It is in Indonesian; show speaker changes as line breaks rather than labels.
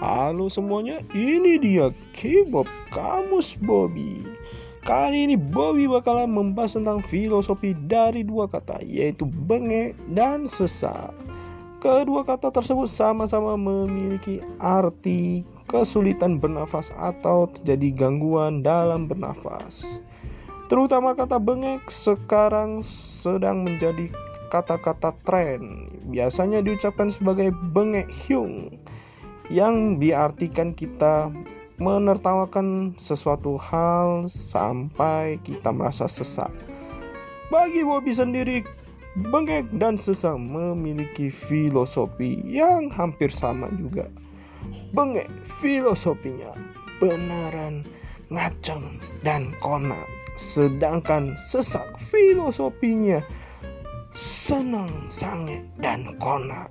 Halo semuanya, ini dia K-pop Kamus Bobby. Kali ini Bobby bakalan membahas tentang filosofi dari dua kata yaitu bengek dan sesak. Kedua kata tersebut sama-sama memiliki arti kesulitan bernafas atau terjadi gangguan dalam bernafas. Terutama kata bengek sekarang sedang menjadi kata-kata tren. Biasanya diucapkan sebagai bengek hyung yang diartikan kita menertawakan sesuatu hal sampai kita merasa sesak. Bagi Bobby sendiri, bengek dan sesak memiliki filosofi yang hampir sama juga. Bengek filosofinya benaran, ngaceng, dan konak. Sedangkan sesak filosofinya senang, sange, dan konak.